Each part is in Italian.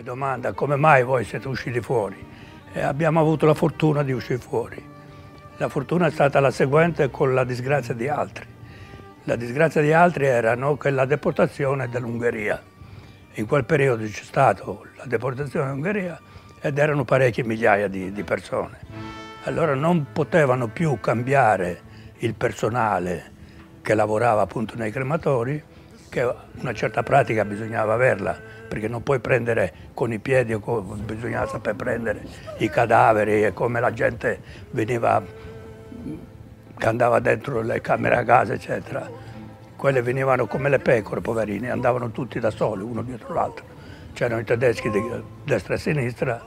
mi domanda come mai voi siete usciti fuori e abbiamo avuto la fortuna di uscire fuori. La fortuna è stata la seguente con la disgrazia di altri. La disgrazia di altri era no, la deportazione dell'Ungheria. In quel periodo c'è stata la deportazione dell'Ungheria ed erano parecchie migliaia di, di persone. Allora non potevano più cambiare il personale che lavorava appunto nei crematori, che una certa pratica bisognava averla, perché non puoi prendere con i piedi, bisognava saper prendere i cadaveri e come la gente veniva, che andava dentro le camere a gas, eccetera. Quelle venivano come le pecore, poverini, andavano tutti da soli, uno dietro l'altro. C'erano i tedeschi di destra e sinistra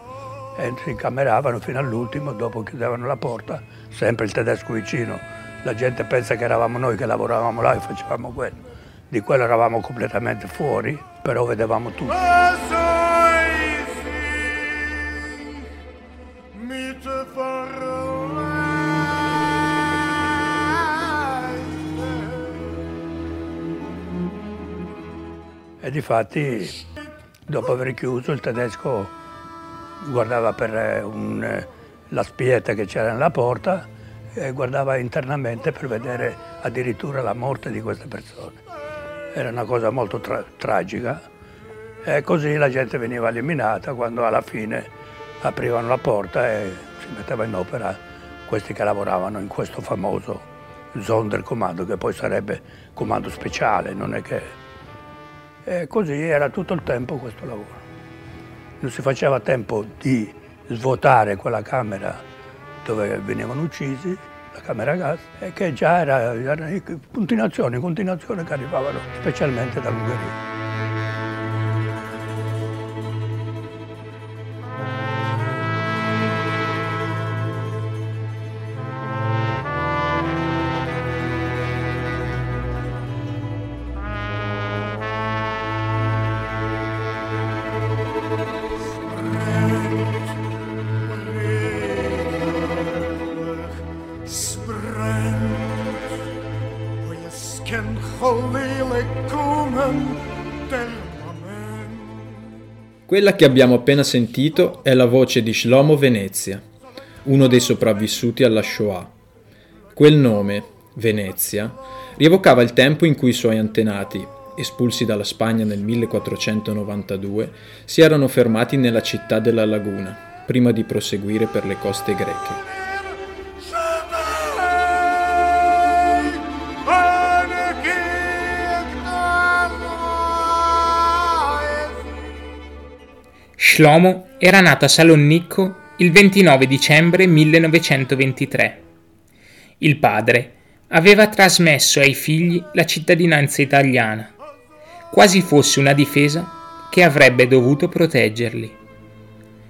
e si incameravano fino all'ultimo, dopo chiudevano la porta, sempre il tedesco vicino la gente pensa che eravamo noi che lavoravamo là e facevamo quello. Di quello eravamo completamente fuori, però vedevamo tutto. E difatti, dopo aver chiuso, il tedesco guardava per un, la spietta che c'era nella porta e guardava internamente per vedere addirittura la morte di queste persone. Era una cosa molto tra- tragica e così la gente veniva eliminata quando alla fine aprivano la porta e si metteva in opera questi che lavoravano in questo famoso Sonderkommando che poi sarebbe comando speciale, non è che... E così era tutto il tempo questo lavoro. Non si faceva tempo di svuotare quella camera dove venivano uccisi, la camera gas, e che già era, era continuazione, continuazione che arrivavano specialmente dall'Ungheria. Quella che abbiamo appena sentito è la voce di Shlomo Venezia, uno dei sopravvissuti alla Shoah. Quel nome, Venezia, rievocava il tempo in cui i suoi antenati, espulsi dalla Spagna nel 1492, si erano fermati nella città della laguna, prima di proseguire per le coste greche. Shlomo era nato a Salonicco il 29 dicembre 1923. Il padre aveva trasmesso ai figli la cittadinanza italiana, quasi fosse una difesa che avrebbe dovuto proteggerli.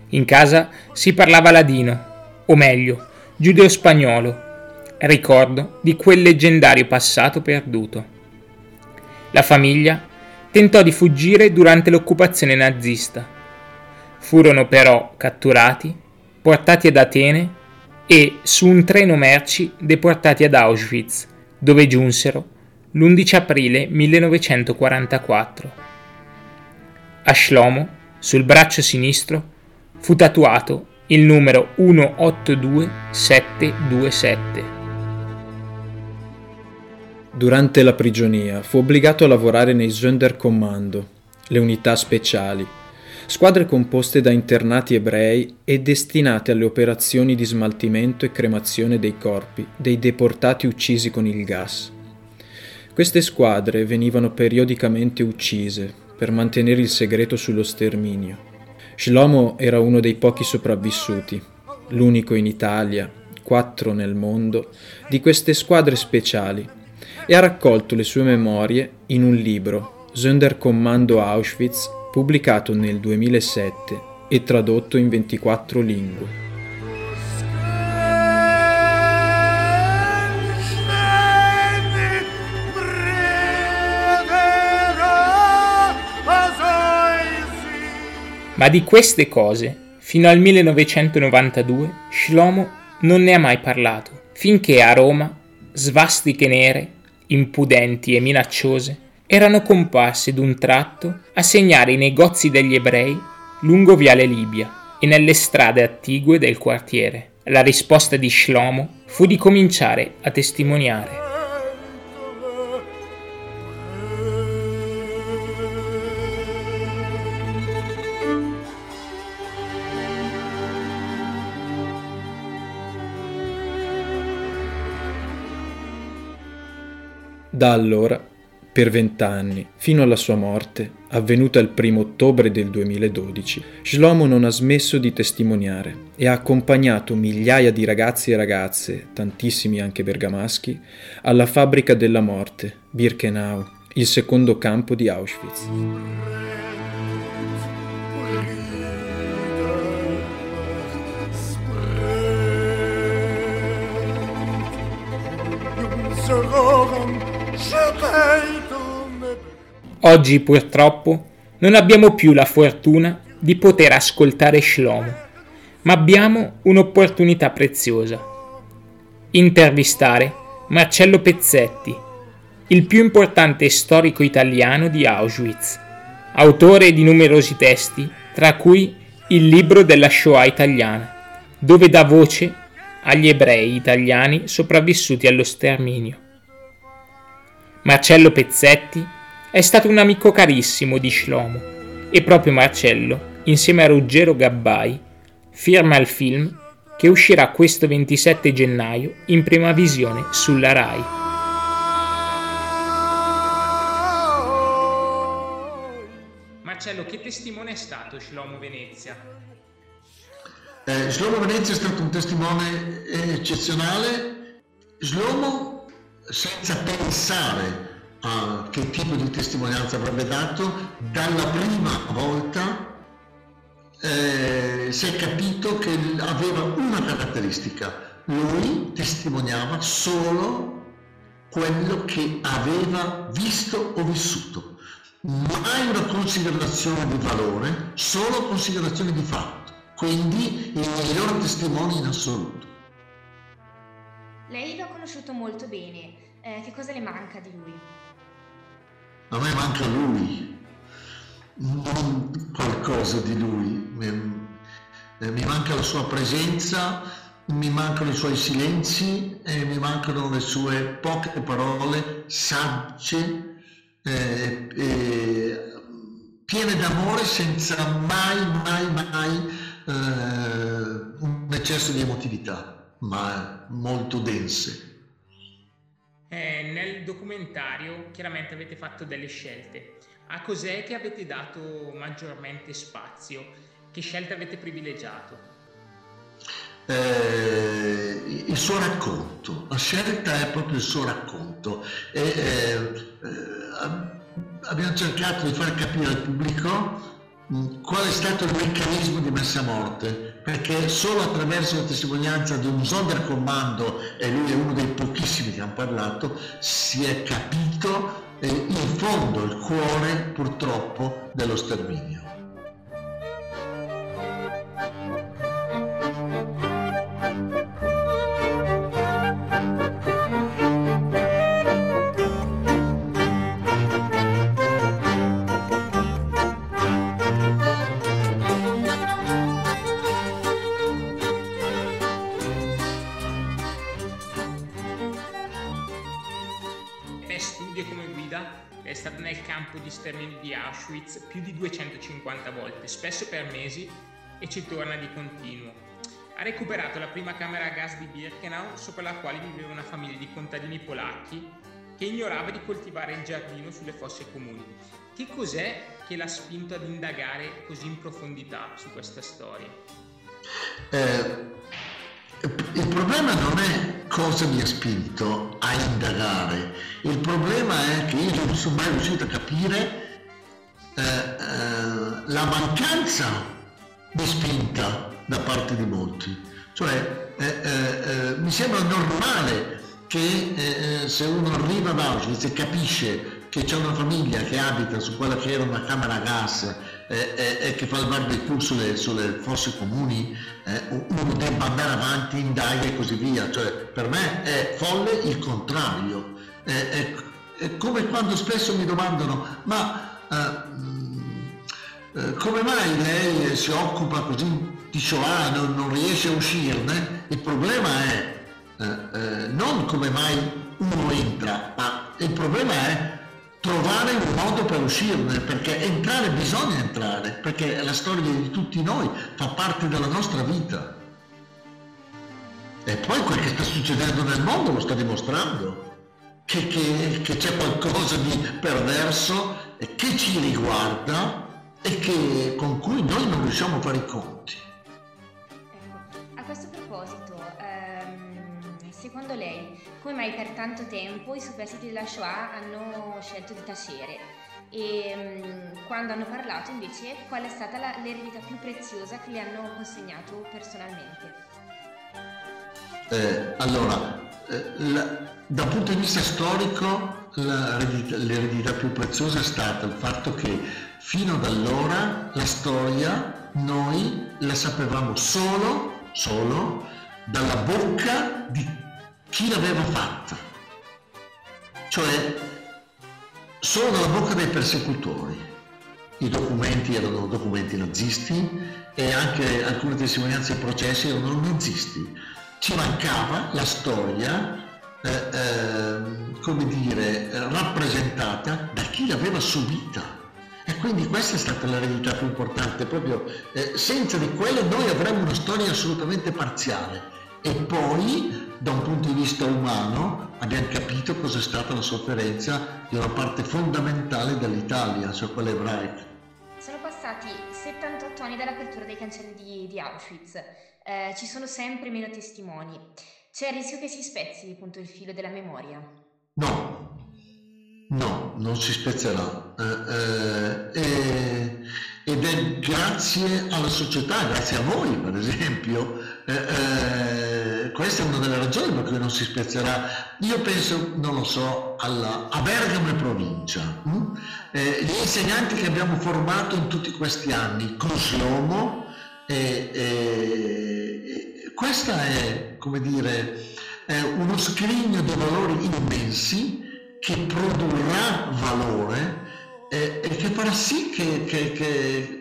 In casa si parlava ladino, o meglio, giudeo-spagnolo, ricordo di quel leggendario passato perduto. La famiglia tentò di fuggire durante l'occupazione nazista Furono però catturati, portati ad Atene e su un treno merci deportati ad Auschwitz, dove giunsero l'11 aprile 1944. A Shlomo, sul braccio sinistro, fu tatuato il numero 182727. Durante la prigionia fu obbligato a lavorare nei Sonderkommando, le unità speciali, squadre composte da internati ebrei e destinate alle operazioni di smaltimento e cremazione dei corpi dei deportati uccisi con il gas. Queste squadre venivano periodicamente uccise per mantenere il segreto sullo sterminio. Shlomo era uno dei pochi sopravvissuti, l'unico in Italia, quattro nel mondo, di queste squadre speciali e ha raccolto le sue memorie in un libro, Sonderkommando Auschwitz pubblicato nel 2007 e tradotto in 24 lingue. Ma di queste cose, fino al 1992, Shlomo non ne ha mai parlato, finché a Roma svastiche nere, impudenti e minacciose erano comparse d'un tratto a segnare i negozi degli ebrei lungo Viale Libia e nelle strade attigue del quartiere. La risposta di Shlomo fu di cominciare a testimoniare. Da allora, per vent'anni, fino alla sua morte, avvenuta il primo ottobre del 2012, Shlomo non ha smesso di testimoniare e ha accompagnato migliaia di ragazzi e ragazze, tantissimi anche bergamaschi, alla fabbrica della morte, Birkenau, il secondo campo di Auschwitz. Oggi purtroppo non abbiamo più la fortuna di poter ascoltare Shlomo, ma abbiamo un'opportunità preziosa. Intervistare Marcello Pezzetti, il più importante storico italiano di Auschwitz, autore di numerosi testi, tra cui il libro della Shoah italiana, dove dà voce agli ebrei italiani sopravvissuti allo sterminio. Marcello Pezzetti è stato un amico carissimo di Shlomo e proprio Marcello, insieme a Ruggero Gabbai, firma il film che uscirà questo 27 gennaio in prima visione sulla RAI. Marcello, che testimone è stato Shlomo Venezia? Eh, Shlomo Venezia è stato un testimone eccezionale. Shlomo senza pensare a che tipo di testimonianza avrebbe dato, dalla prima volta eh, si è capito che aveva una caratteristica, lui testimoniava solo quello che aveva visto o vissuto, mai una considerazione di valore, solo considerazione di fatto, quindi il miglior testimone in assoluto. Lei l'ha conosciuto molto bene, eh, che cosa le manca di lui? A me manca lui, non qualcosa di lui. Mi, eh, mi manca la sua presenza, mi mancano i suoi silenzi e mi mancano le sue poche parole sagge eh, e piene d'amore senza mai, mai, mai eh, un eccesso di emotività, ma molto dense. Eh, nel documentario chiaramente avete fatto delle scelte. A cos'è che avete dato maggiormente spazio? Che scelte avete privilegiato? Eh, il suo racconto, la scelta è proprio il suo racconto. E, eh, eh abbiamo cercato di far capire al pubblico qual è stato il meccanismo di messa a morte, perché solo attraverso la testimonianza di un Sonderkommando, e lui è uno dei pochissimi che hanno parlato, si è capito eh, in fondo il cuore purtroppo dello sterminio. Sterminio di Auschwitz più di 250 volte, spesso per mesi, e ci torna di continuo. Ha recuperato la prima camera a gas di Birkenau sopra la quale viveva una famiglia di contadini polacchi che ignorava di coltivare il giardino sulle fosse comuni. Che cos'è che l'ha spinto ad indagare così in profondità su questa storia? Eh, il problema non è cosa mi ha spinto a indagare, il problema è che io non sono mai riuscito a capire eh, eh, la mancanza di spinta da parte di molti. Cioè eh, eh, eh mi sembra normale che eh, se uno arriva ad Auschwitz e capisce che c'è una famiglia che abita su quella che era una camera a gas eh, eh, che fa il barbecue sulle, sulle fosse comuni, eh, uno debba andare avanti, indaga e così via. Cioè, per me è folle il contrario. È, è come quando spesso mi domandano, ma eh, come mai lei si occupa così di Shoah, non, non riesce a uscirne? Il problema è eh, eh, non come mai uno entra, ma il problema è trovare un modo per uscirne, perché entrare bisogna entrare, perché la storia di tutti noi fa parte della nostra vita. E poi quel che sta succedendo nel mondo lo sta dimostrando, che, che, che c'è qualcosa di perverso che ci riguarda e che, con cui noi non riusciamo a fare i conti. Ecco, a questo proposito, ehm, secondo lei come mai per tanto tempo i superstiti della Shoah hanno scelto di tacere e um, quando hanno parlato invece qual è stata la, l'eredità più preziosa che gli hanno consegnato personalmente? Eh, allora, eh, la, dal punto di vista storico l'eredità, l'eredità più preziosa è stata il fatto che fino ad allora la storia noi la sapevamo solo, solo dalla bocca di chi l'aveva fatta, cioè solo dalla bocca dei persecutori. I documenti erano documenti nazisti e anche alcune testimonianze e processi erano nazisti. Ci mancava la storia, eh, eh, come dire, rappresentata da chi l'aveva subita. E quindi questa è stata l'eredità più importante, proprio eh, senza di quella noi avremmo una storia assolutamente parziale. E poi da un punto di vista umano abbiamo capito cosa è stata la sofferenza di una parte fondamentale dell'Italia, cioè quella ebraica. Sono passati 78 anni dall'apertura dei cancelli di, di Auschwitz, eh, ci sono sempre meno testimoni. C'è il rischio che si spezzi appunto il filo della memoria? No, no, non si spezzerà. Eh, eh, ed è grazie alla società, grazie a voi per esempio, eh, eh, questa è una delle ragioni per cui non si spezzerà. Io penso, non lo so, alla, a Bergamo e provincia, hm? eh, gli insegnanti che abbiamo formato in tutti questi anni con Slomo, questa è, come dire, è uno scrigno di valori immensi che produrrà valore e, e che farà sì che, che, che,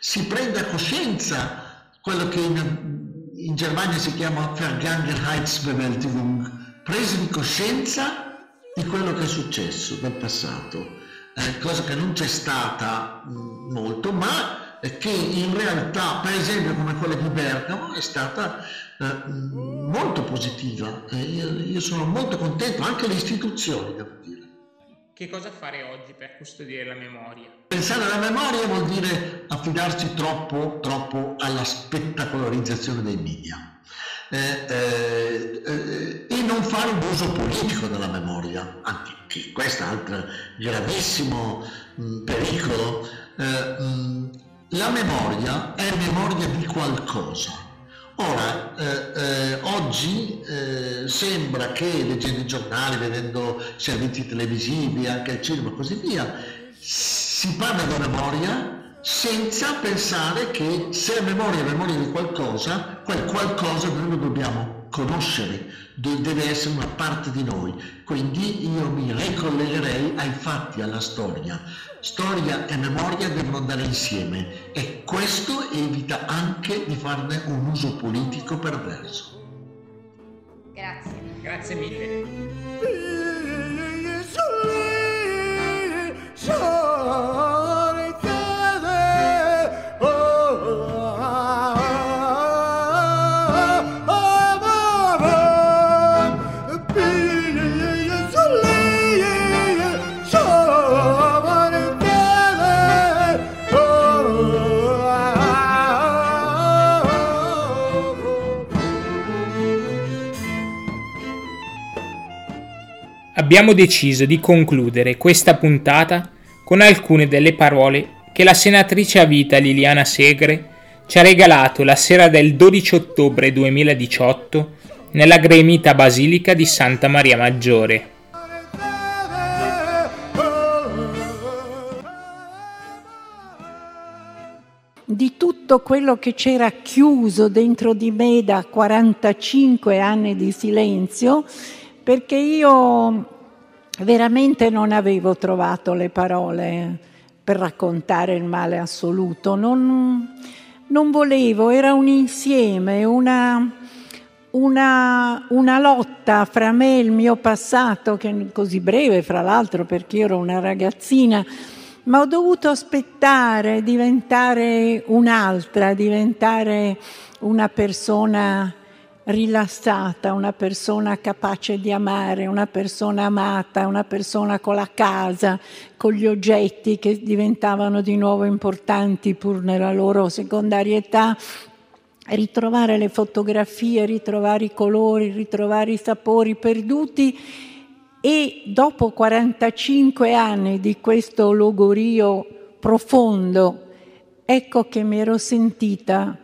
si prenda coscienza quello che in, in Germania si chiama Vergangenheitsbewältigung, presa di coscienza di quello che è successo nel passato, eh, cosa che non c'è stata mh, mm, molto, ma che in realtà, per esempio come quella di Bergamo, è stata eh, molto positiva. Eh, io, io sono molto contento, anche le istituzioni, devo dire. Che cosa fare oggi per custodire la memoria? Pensare alla memoria vuol dire affidarsi troppo, troppo alla spettacolarizzazione dei media eh, eh, eh, e non fare un uso politico della memoria, anche questo è un altro gravissimo mh, mm, pericolo. Mh, eh, mm, la memoria è memoria di qualcosa Ora, eh, eh, oggi eh, sembra che leggendo i giornali, vedendo servizi televisivi, anche il cinema e così via, si parla di memoria senza pensare che se la memoria è memoria di qualcosa, quel qualcosa noi lo dobbiamo conoscere, deve essere una parte di noi. Quindi io mi ricollegherei ai fatti, alla storia. Storia e memoria devono andare insieme e questo evita anche di farne un uso politico perverso. Grazie. Grazie mille. Abbiamo deciso di concludere questa puntata con alcune delle parole che la senatrice a vita Liliana Segre ci ha regalato la sera del 12 ottobre 2018 nella gremita basilica di Santa Maria Maggiore. Di tutto quello che c'era chiuso dentro di me da 45 anni di silenzio, perché io veramente non avevo trovato le parole per raccontare il male assoluto, non, non volevo, era un insieme, una, una, una, lotta fra me e il mio passato, che è così breve fra l'altro perché io ero una ragazzina, ma ho dovuto aspettare, diventare un'altra, diventare una persona rilassata, una persona capace di amare, una persona amata, una persona con la casa, con gli oggetti che diventavano di nuovo importanti pur nella loro secondarietà, ritrovare le fotografie, ritrovare i colori, ritrovare i sapori perduti. E dopo 45 anni di questo logorio profondo, ecco che mi ero sentita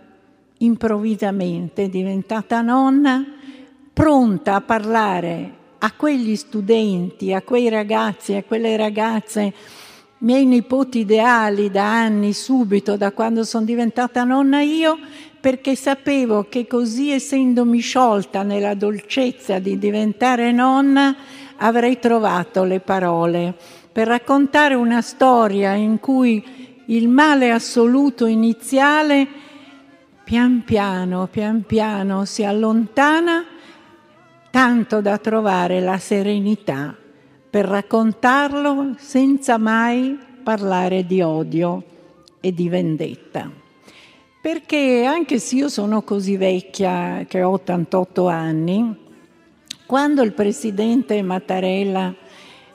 improvvisamente diventata nonna, pronta a parlare a quegli studenti, a quei ragazzi, a quelle ragazze, miei nipoti ideali da anni subito, da quando sono diventata nonna io, perché sapevo che così essendomi sciolta nella dolcezza di diventare nonna, avrei trovato le parole. Per raccontare una storia in cui il male assoluto iniziale pian piano, pian piano si allontana, tanto da trovare la serenità per raccontarlo senza mai parlare di odio e di vendetta. Perché anche se io sono così vecchia, che ho 88 anni, quando il presidente Mattarella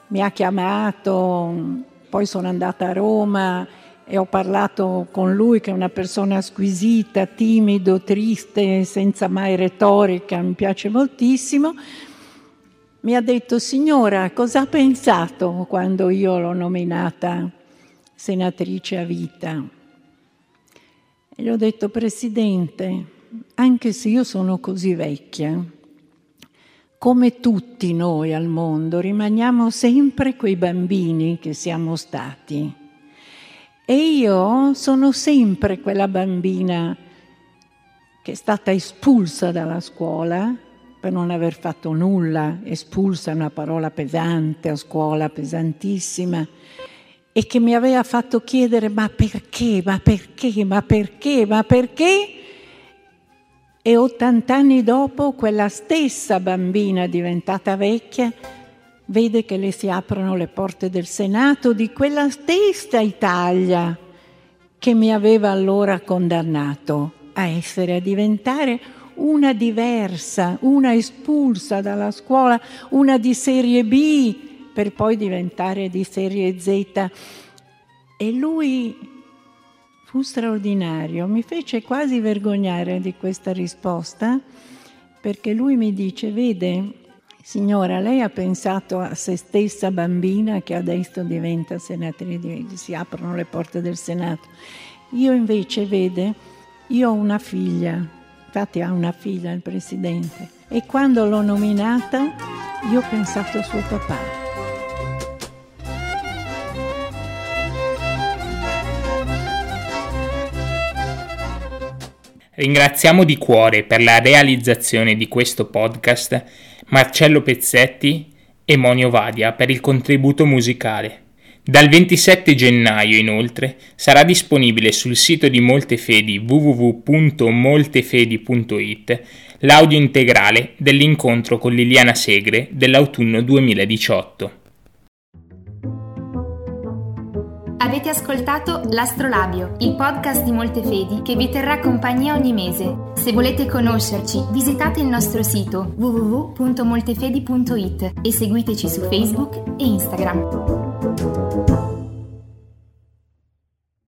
mi ha chiamato, poi sono andata a Roma e ho parlato con lui che è una persona squisita, timido, triste, senza mai retorica, mi piace moltissimo, mi ha detto signora cosa ha pensato quando io l'ho nominata senatrice a vita? E gli ho detto presidente, anche se io sono così vecchia, come tutti noi al mondo, rimaniamo sempre quei bambini che siamo stati. E io sono sempre quella bambina che è stata espulsa dalla scuola per non aver fatto nulla, espulsa è una parola pesante a scuola, pesantissima, e che mi aveva fatto chiedere ma perché, ma perché, ma perché, ma perché? E 80 anni dopo quella stessa bambina diventata vecchia vede che le si aprono le porte del Senato di quella stessa Italia che mi aveva allora condannato a essere, a diventare una diversa, una espulsa dalla scuola, una di serie B per poi diventare di serie Z. E lui fu straordinario, mi fece quasi vergognare di questa risposta perché lui mi dice, vede, signora, lei ha pensato a se stessa bambina che adesso diventa senatrice, si aprono le porte del Senato. Io invece, vede, io ho una figlia, infatti ha una figlia il Presidente, e quando l'ho nominata io ho pensato a suo papà. Ringraziamo di cuore per la realizzazione di questo podcast Marcello Pezzetti e Monio Vadia per il contributo musicale. Dal 27 gennaio, inoltre, sarà disponibile sul sito di Moltefedi www.moltefedi.it l'audio integrale dell'incontro con Liliana Segre dell'autunno 2018. Avete ascoltato L'Astrolabio, il podcast di Moltefedi che vi terrà compagnia ogni mese. Se volete conoscerci, visitate il nostro sito www.moltefedi.it e seguiteci su Facebook e Instagram.